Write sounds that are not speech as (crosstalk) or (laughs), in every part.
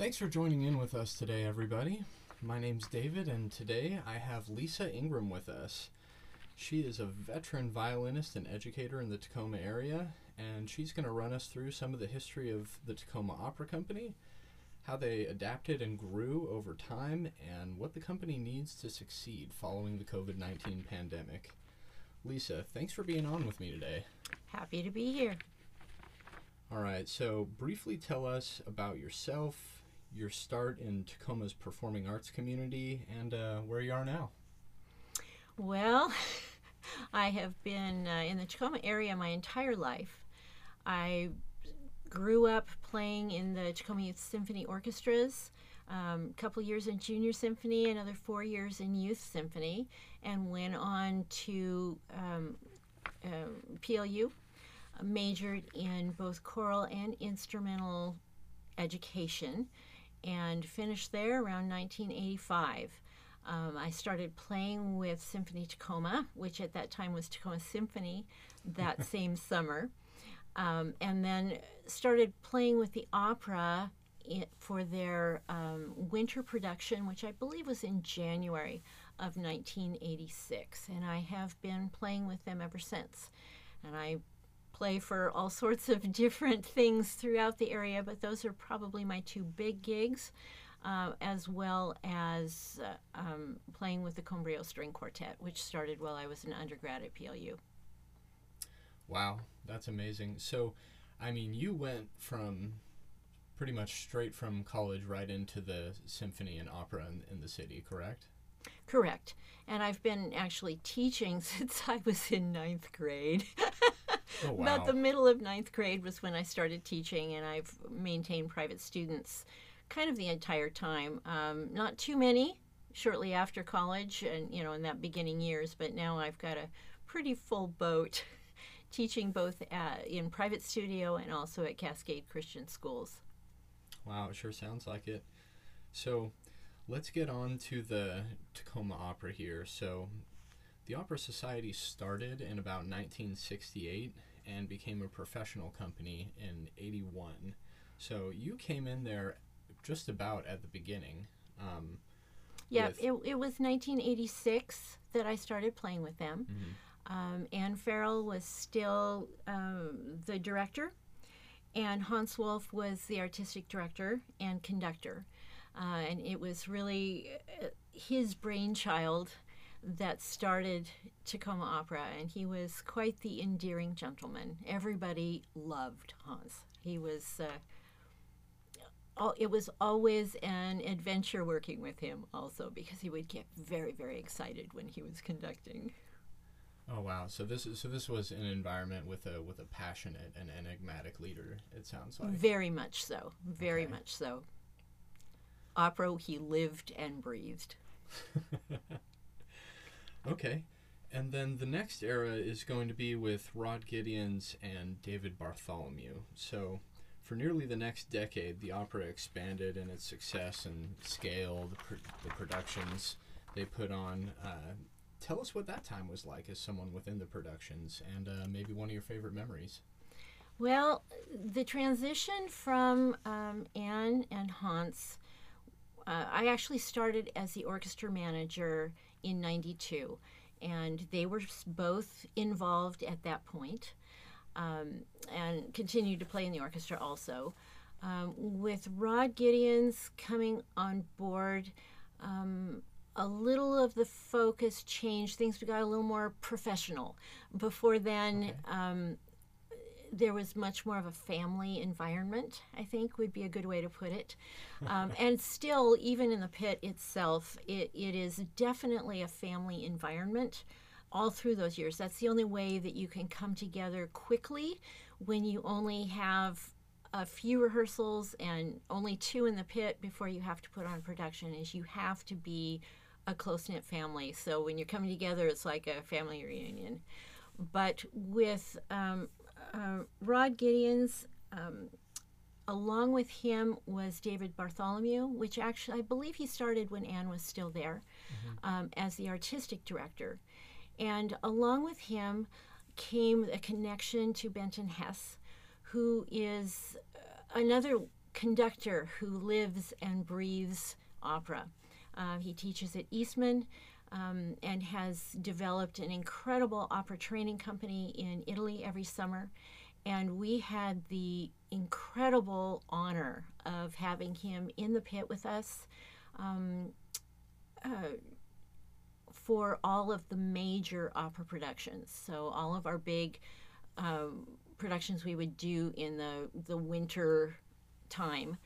Thanks for joining in with us today, everybody. My name's David, and today I have Lisa Ingram with us. She is a veteran violinist and educator in the Tacoma area, and she's going to run us through some of the history of the Tacoma Opera Company, how they adapted and grew over time, and what the company needs to succeed following the COVID 19 pandemic. Lisa, thanks for being on with me today. Happy to be here. All right, so briefly tell us about yourself, your start in Tacoma's performing arts community, and uh, where you are now. Well, (laughs) I have been uh, in the Tacoma area my entire life. I grew up playing in the Tacoma Youth Symphony orchestras, a um, couple years in junior symphony, another four years in youth symphony, and went on to um, uh, PLU, majored in both choral and instrumental education, and finished there around 1985. Um, I started playing with Symphony Tacoma, which at that time was Tacoma Symphony, that (laughs) same summer. Um, and then started playing with the opera in, for their um, winter production, which I believe was in January of 1986. And I have been playing with them ever since. And I play for all (laughs) sorts of different things throughout the area, but those are probably my two big gigs. Uh, as well as uh, um, playing with the Combrio String Quartet, which started while I was an undergrad at PLU. Wow, that's amazing. So, I mean, you went from pretty much straight from college right into the symphony and opera in, in the city, correct? Correct. And I've been actually teaching (laughs) since I was in ninth grade. (laughs) oh, wow. About the middle of ninth grade was when I started teaching, and I've maintained private students kind of the entire time. Um, not too many shortly after college and, you know, in that beginning years, but now I've got a pretty full boat (laughs) teaching both at, in private studio and also at Cascade Christian Schools. Wow, it sure sounds like it. So let's get on to the Tacoma Opera here. So the Opera Society started in about 1968 and became a professional company in 81. So you came in there just about at the beginning. Um, yeah, it, it was 1986 that I started playing with them. Mm-hmm. Um, Ann Farrell was still um, the director, and Hans Wolf was the artistic director and conductor. Uh, and it was really uh, his brainchild that started Tacoma Opera, and he was quite the endearing gentleman. Everybody loved Hans. He was. Uh, it was always an adventure working with him also because he would get very very excited when he was conducting oh wow so this is so this was an environment with a with a passionate and enigmatic leader it sounds like very much so very okay. much so opera he lived and breathed (laughs) okay and then the next era is going to be with Rod Gideons and David Bartholomew. So for nearly the next decade, the opera expanded in its success and scale, the, pr- the productions they put on. Uh, tell us what that time was like as someone within the productions and uh, maybe one of your favorite memories. Well, the transition from um, Ann and Hans, uh, I actually started as the orchestra manager in 92, and they were both involved at that point um, and continued to play in the orchestra also. Um, with Rod Gideons coming on board, um, a little of the focus changed. Things got a little more professional. Before then, okay. There was much more of a family environment, I think would be a good way to put it. Um, (laughs) and still, even in the pit itself, it, it is definitely a family environment all through those years. That's the only way that you can come together quickly when you only have a few rehearsals and only two in the pit before you have to put on production is you have to be a close-knit family so when you're coming together it's like a family reunion but with um, uh, rod gideons um, along with him was david bartholomew which actually i believe he started when Ann was still there mm-hmm. um, as the artistic director and along with him came a connection to Benton Hess, who is uh, another conductor who lives and breathes opera. Uh, he teaches at Eastman um, and has developed an incredible opera training company in Italy every summer. And we had the incredible honor of having him in the pit with us um, uh, for all of the major opera productions. So, all of our big um, productions we would do in the, the winter time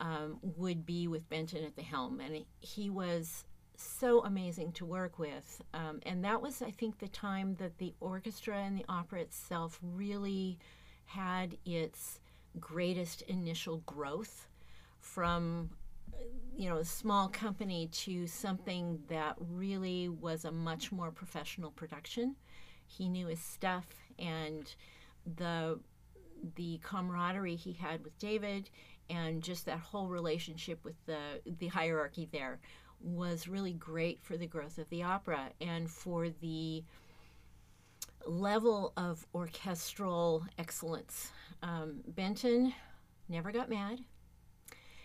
um, would be with Benton at the helm. And he was so amazing to work with. Um, and that was, I think, the time that the orchestra and the opera itself really had its greatest initial growth from you know a small company to something that really was a much more professional production he knew his stuff and the the camaraderie he had with David and just that whole relationship with the the hierarchy there was really great for the growth of the opera and for the level of orchestral excellence. Um, Benton never got mad.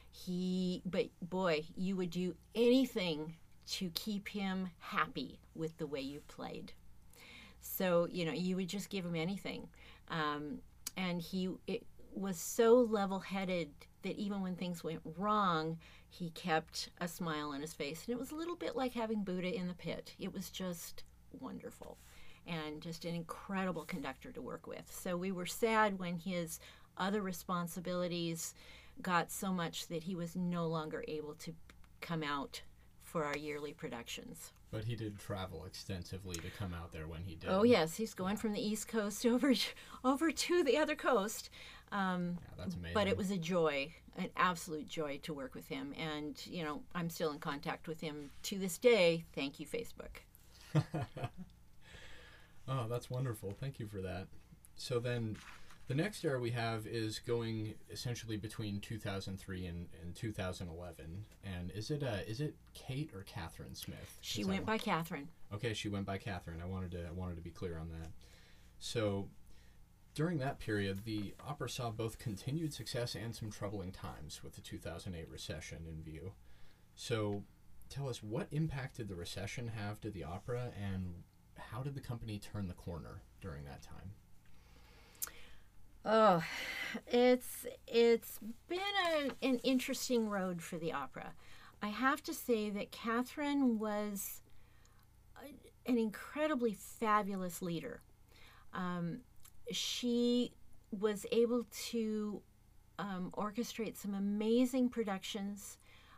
He, but boy, you would do anything to keep him happy with the way you played. So you know, you would just give him anything, um, and he it was so level-headed that even when things went wrong, he kept a smile on his face, and it was a little bit like having Buddha in the pit. It was just wonderful, and just an incredible conductor to work with. So we were sad when his other responsibilities got so much that he was no longer able to come out for our yearly productions. But he did travel extensively to come out there when he did. Oh yes, he's going from the East Coast (laughs) over over to the other coast. Um, yeah, that's amazing. But it was a joy, an absolute joy to work with him, and you know I'm still in contact with him to this day. Thank you, Facebook. (laughs) oh, that's wonderful. Thank you for that. So then, the next era we have is going essentially between 2003 and, and 2011. And is it uh, is it Kate or Catherine Smith? She went by Catherine. Okay, she went by Catherine. I wanted to I wanted to be clear on that. So during that period, the opera saw both continued success and some troubling times with the 2008 recession in view. So tell us what impact did the recession have to the opera and how did the company turn the corner during that time? Oh, it's it's been a, an interesting road for the opera. I have to say that Catherine was a, an incredibly fabulous leader. Um, she was able to um, orchestrate some amazing productions.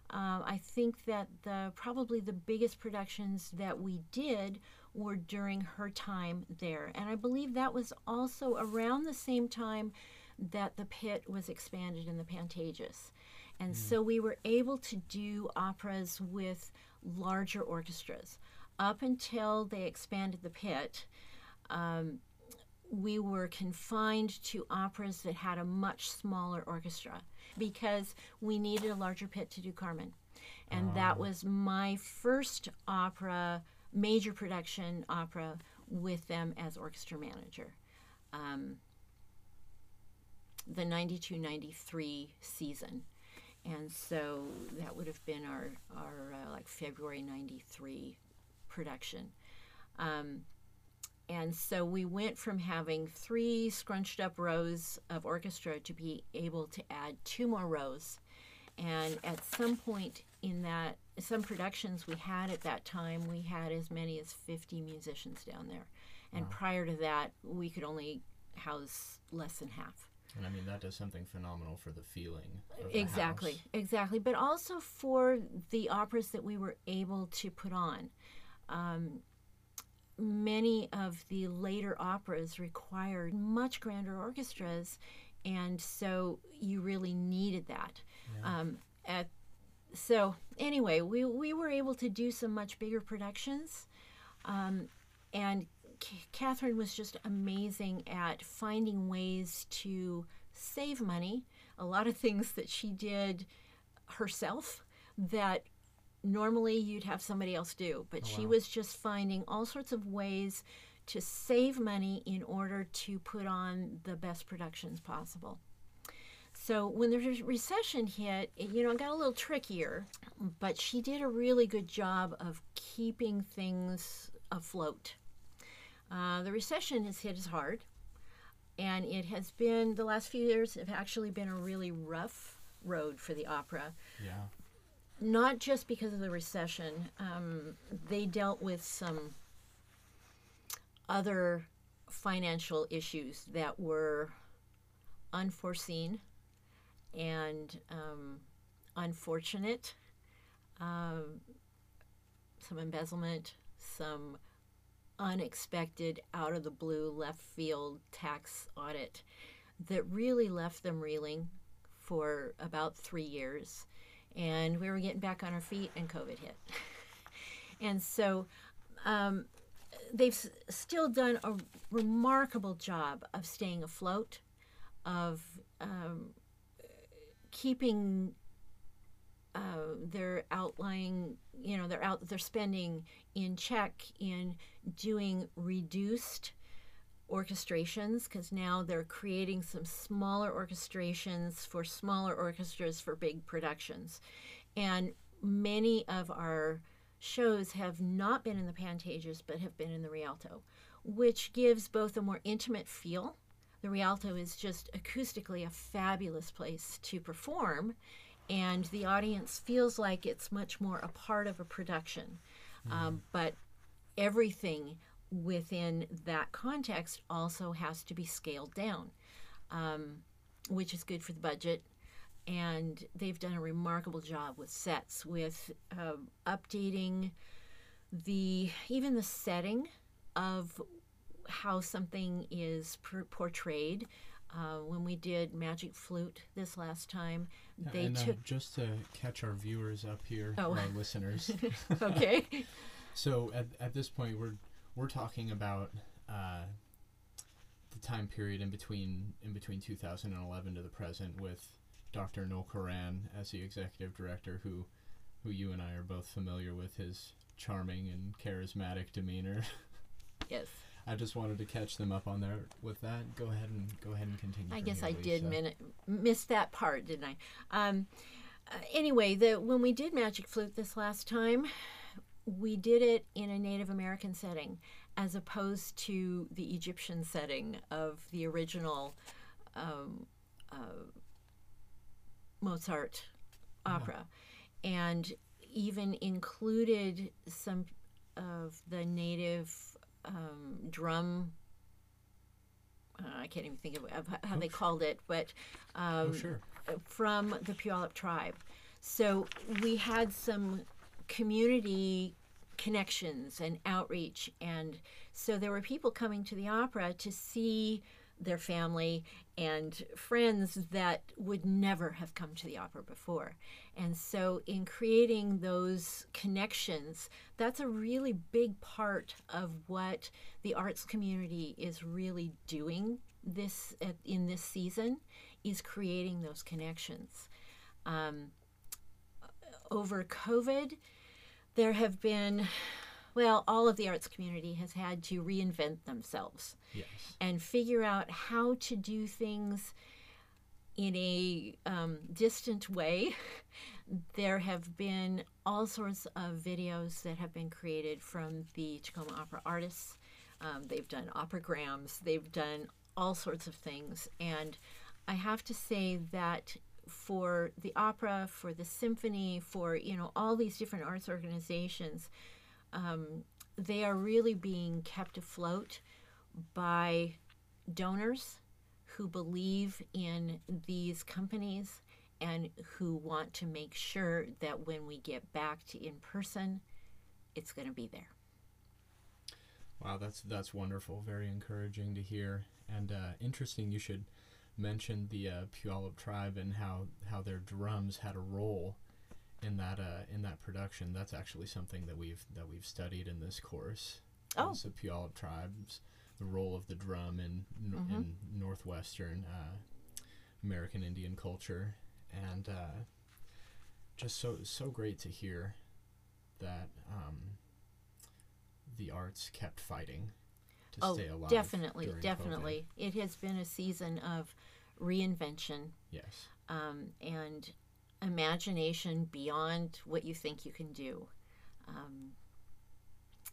Uh, I think that the probably the biggest productions that we did were during her time there. And I believe that was also around the same time that the pit was expanded in the Pantages. And mm. so we were able to do operas with larger orchestras. Up until they expanded the pit, um, we were confined to operas that had a much smaller orchestra because we needed a larger pit to do Carmen. And that ah. was my first opera major production opera with them as orchestra manager. Um, the 92 93 season. And so that would have been our, our uh, like February 93 production. Um, and so we went from having three scrunched up rows of orchestra to be able to add two more rows. And at some point in that some productions we had at that time we had as many as 50 musicians down there. And wow. prior to that we could only house less than half. And i mean that does something phenomenal for the feeling exactly the exactly. But also for the operas that we were able to put on. Um, many of the later operas required much grander orchestras and so you really needed that. Yeah. um, at so anyway, we, we were able to do some much bigger productions. Um, and C- Catherine was just amazing at finding ways to save money. A lot of things that she did herself that normally you'd have somebody else do, but oh, wow. she was just finding all sorts of ways to save money in order to put on the best productions possible. So when the re- recession hit, it, you know, it got a little trickier, but she did a really good job of keeping things afloat. Uh, the recession has hit us hard, and it has been the last few years have actually been a really rough road for the opera. Yeah. Not just because of the recession, um, they dealt with some other financial issues that were unforeseen and um, unfortunate. Um, some embezzlement, some unexpected, out of the blue, left field tax audit that really left them reeling for about three years. And we were getting back on our feet, and COVID hit. (laughs) and so um, they've s- still done a remarkable job of staying afloat, of um, keeping uh, their outlying, you know, their out their spending in check in doing reduced orchestrations because now they're creating some smaller orchestrations for smaller orchestras for big productions, and many of our shows have not been in the Pantages but have been in the Rialto, which gives both a more intimate feel. The Rialto is just acoustically a fabulous place to perform, and the audience feels like it's much more a part of a production. Um, but everything within that context also has to be scaled down, um, which is good for the budget. And they've done a remarkable job with sets, with um updating the even the setting of how something is per- portrayed. Uh, when we did Magic Flute this last time, they and uh, took. just to catch our viewers up here, Oh. our listeners. (laughs) okay. (laughs) so at, at this point, we're we're talking about uh, the time period in between in between 2011 to the present with Dr. Noel Koran as the executive director, who who you and I are both familiar with his charming and charismatic demeanor. (laughs) Yes. I just wanted to catch them up on there with that. Go ahead and go ahead and continue. I guess here, I did min- miss that part, didn't I? Um, uh, anyway, the when we did Magic Flute this last time, we did it in a Native American setting, as opposed to the Egyptian setting of the original um, uh, Mozart opera, and even included some of the native um, drum. Uh, I can't even think of, of how they called it, but um, Oh sure. from the Puyallup tribe. So we had some community connections and outreach, and so there were people coming to the opera to see their family and friends that would never have come to the opera before. And so, in creating those connections, that's a really big part of what the arts community is really doing this in this season is creating those connections. Um, over COVID, there have been, well, all of the arts community has had to reinvent themselves Yes. and figure out how to do things in a um, distant way. (laughs) There have been all sorts of videos that have been created from the Tacoma Opera artists. Um, they've done operagrams, they've done all sorts of things. And I have to say that for the opera, for the symphony, for you know all these different arts organizations, um, they are really being kept afloat by donors who believe in these companies and who want to make sure that when we get back to in person, it's going to be there. Wow, that's that's wonderful. Very encouraging to hear, and uh, interesting. You should mention the uh, Puyallup tribe and how how their drums had a role in that uh, in that production. That's actually something that we've that we've studied in this course. Oh. is the Puyallup tribes, the role of the drum in Mhm. in northwestern uh, American Indian culture, and uh, just so so great to hear that um, the arts kept fighting to Oh, stay alive. definitely, during COVID. definitely. It has been a season of reinvention. Yes. um, and imagination beyond what you think you can do. Um,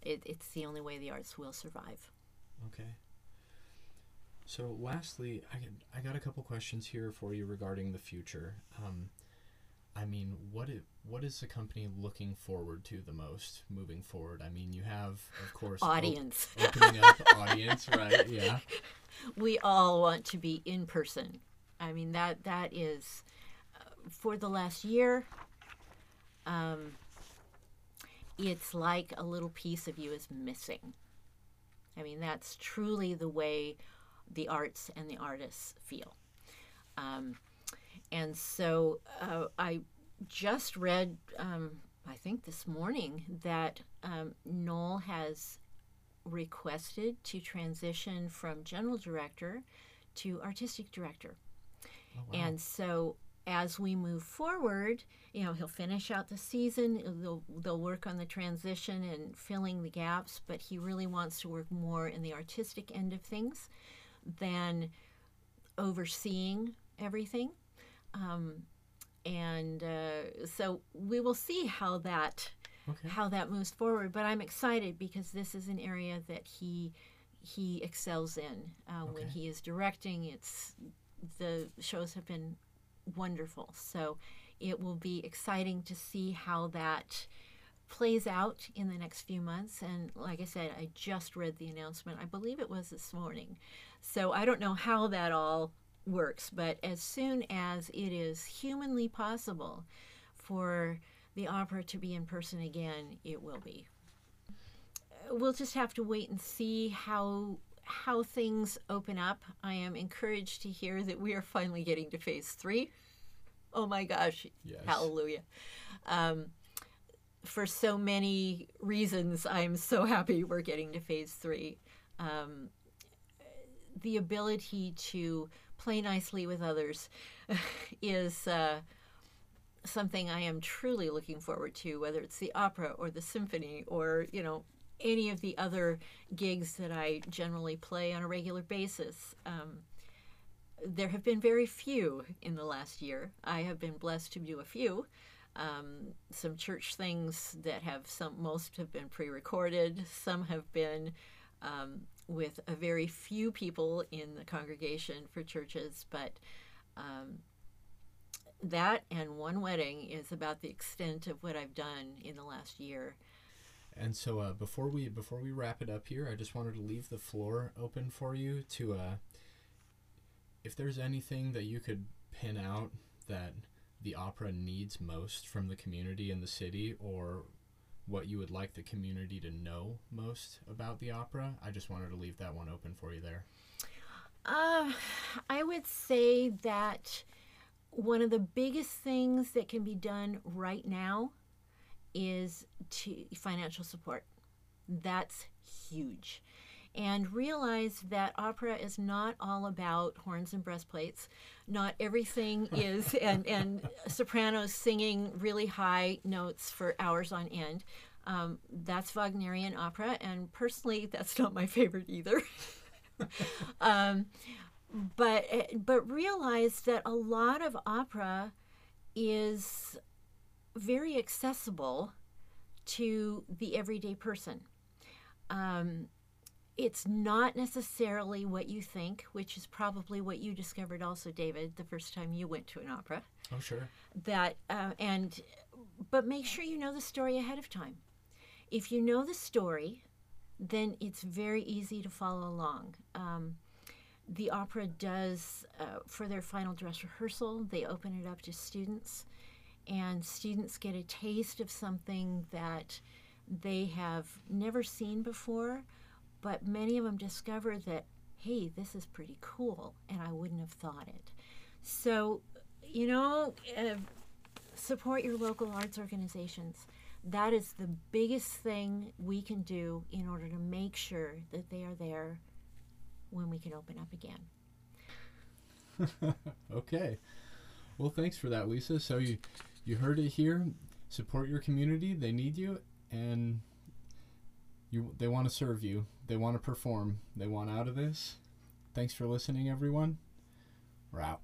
it, it's the only way the arts will survive. Okay. So, lastly, I, I got a couple questions here for you regarding the future. Um, I mean, what it, what is the company looking forward to the most moving forward? I mean, you have, of course, op- Audience. opening up (laughs) audience, right? Yeah. we all want to be in person. I mean that that is for the last year. Um, it's like a little piece of you is missing. I mean that's truly the way the arts and the artists feel. Um, and so uh, I just read, um, I think this morning, that um, Noel has requested to transition from general director to artistic director. Oh, wow. And so as we move forward, you know, he'll finish out the season. They'll, they'll work on the transition and filling the gaps, but he really wants to work more in the artistic end of things than overseeing everything. Um, and uh, so we will see how that okay. how that moves forward. But I'm excited because this is an area that he he excels in uh, when he is directing. It's the shows have been wonderful, so it will be exciting to see how that plays out in the next few months. And like I said, I just read the announcement. I believe it was this morning, so I don't know how that all works. But as soon as it is humanly possible for the opera to be in person again, it will be. We'll just have to wait and see how how things open up. I am encouraged to hear that we are finally getting to phase three. Oh my gosh! Yes. Hallelujah! Um, for so many reasons, I'm so happy we're getting to phase three. Um, the ability to play nicely with others (laughs) is. Uh, something I am truly looking forward to, whether it's the opera or the symphony or, you know, any of the other gigs that I generally play on a regular basis. Um, there have been very few in the last year. I have been blessed to do a few. Um, some church things that have some, most have been pre recorded, some have been um, with a very few people in the congregation for churches, but um, that and one wedding is about the extent of what I've done in the last year. And so uh, before we before we wrap it up here, I just wanted to leave the floor open for you to uh, if there's anything that you could pin out that the opera needs most from the community and the city or what you would like the community to know most about the opera, I just wanted to leave that one open for you there. Uh, I would say that one of the biggest things that can be done right now is to financial support. That's huge. And realize that opera is not all about horns and breastplates. Not everything (laughs) is, and, and sopranos singing really high notes for hours on end. Um, that's Wagnerian opera, and personally, that's not my favorite either. (laughs) um, but but realize that a lot of opera is very accessible to the everyday person. Um, it's not necessarily what you think, which is probably what you discovered also, David, the first time you went to an opera. Oh, sure. That uh, and but make sure you know the story ahead of time. If you know the story, then it's very easy to follow along. Um, the opera does uh, for their final dress rehearsal they open it up to students and students get a taste of something that they have never seen before but many of them discover that hey this is pretty cool and i wouldn't have thought it so you know uh, support your local arts organizations that is the biggest thing we can do in order to make sure that they are there when we can open up again. (laughs) okay. Well, thanks for that, Lisa. So you you heard it here. Support your community. They need you, and you they want to serve you. They want to perform. They want out of this. Thanks for listening, everyone. We're out.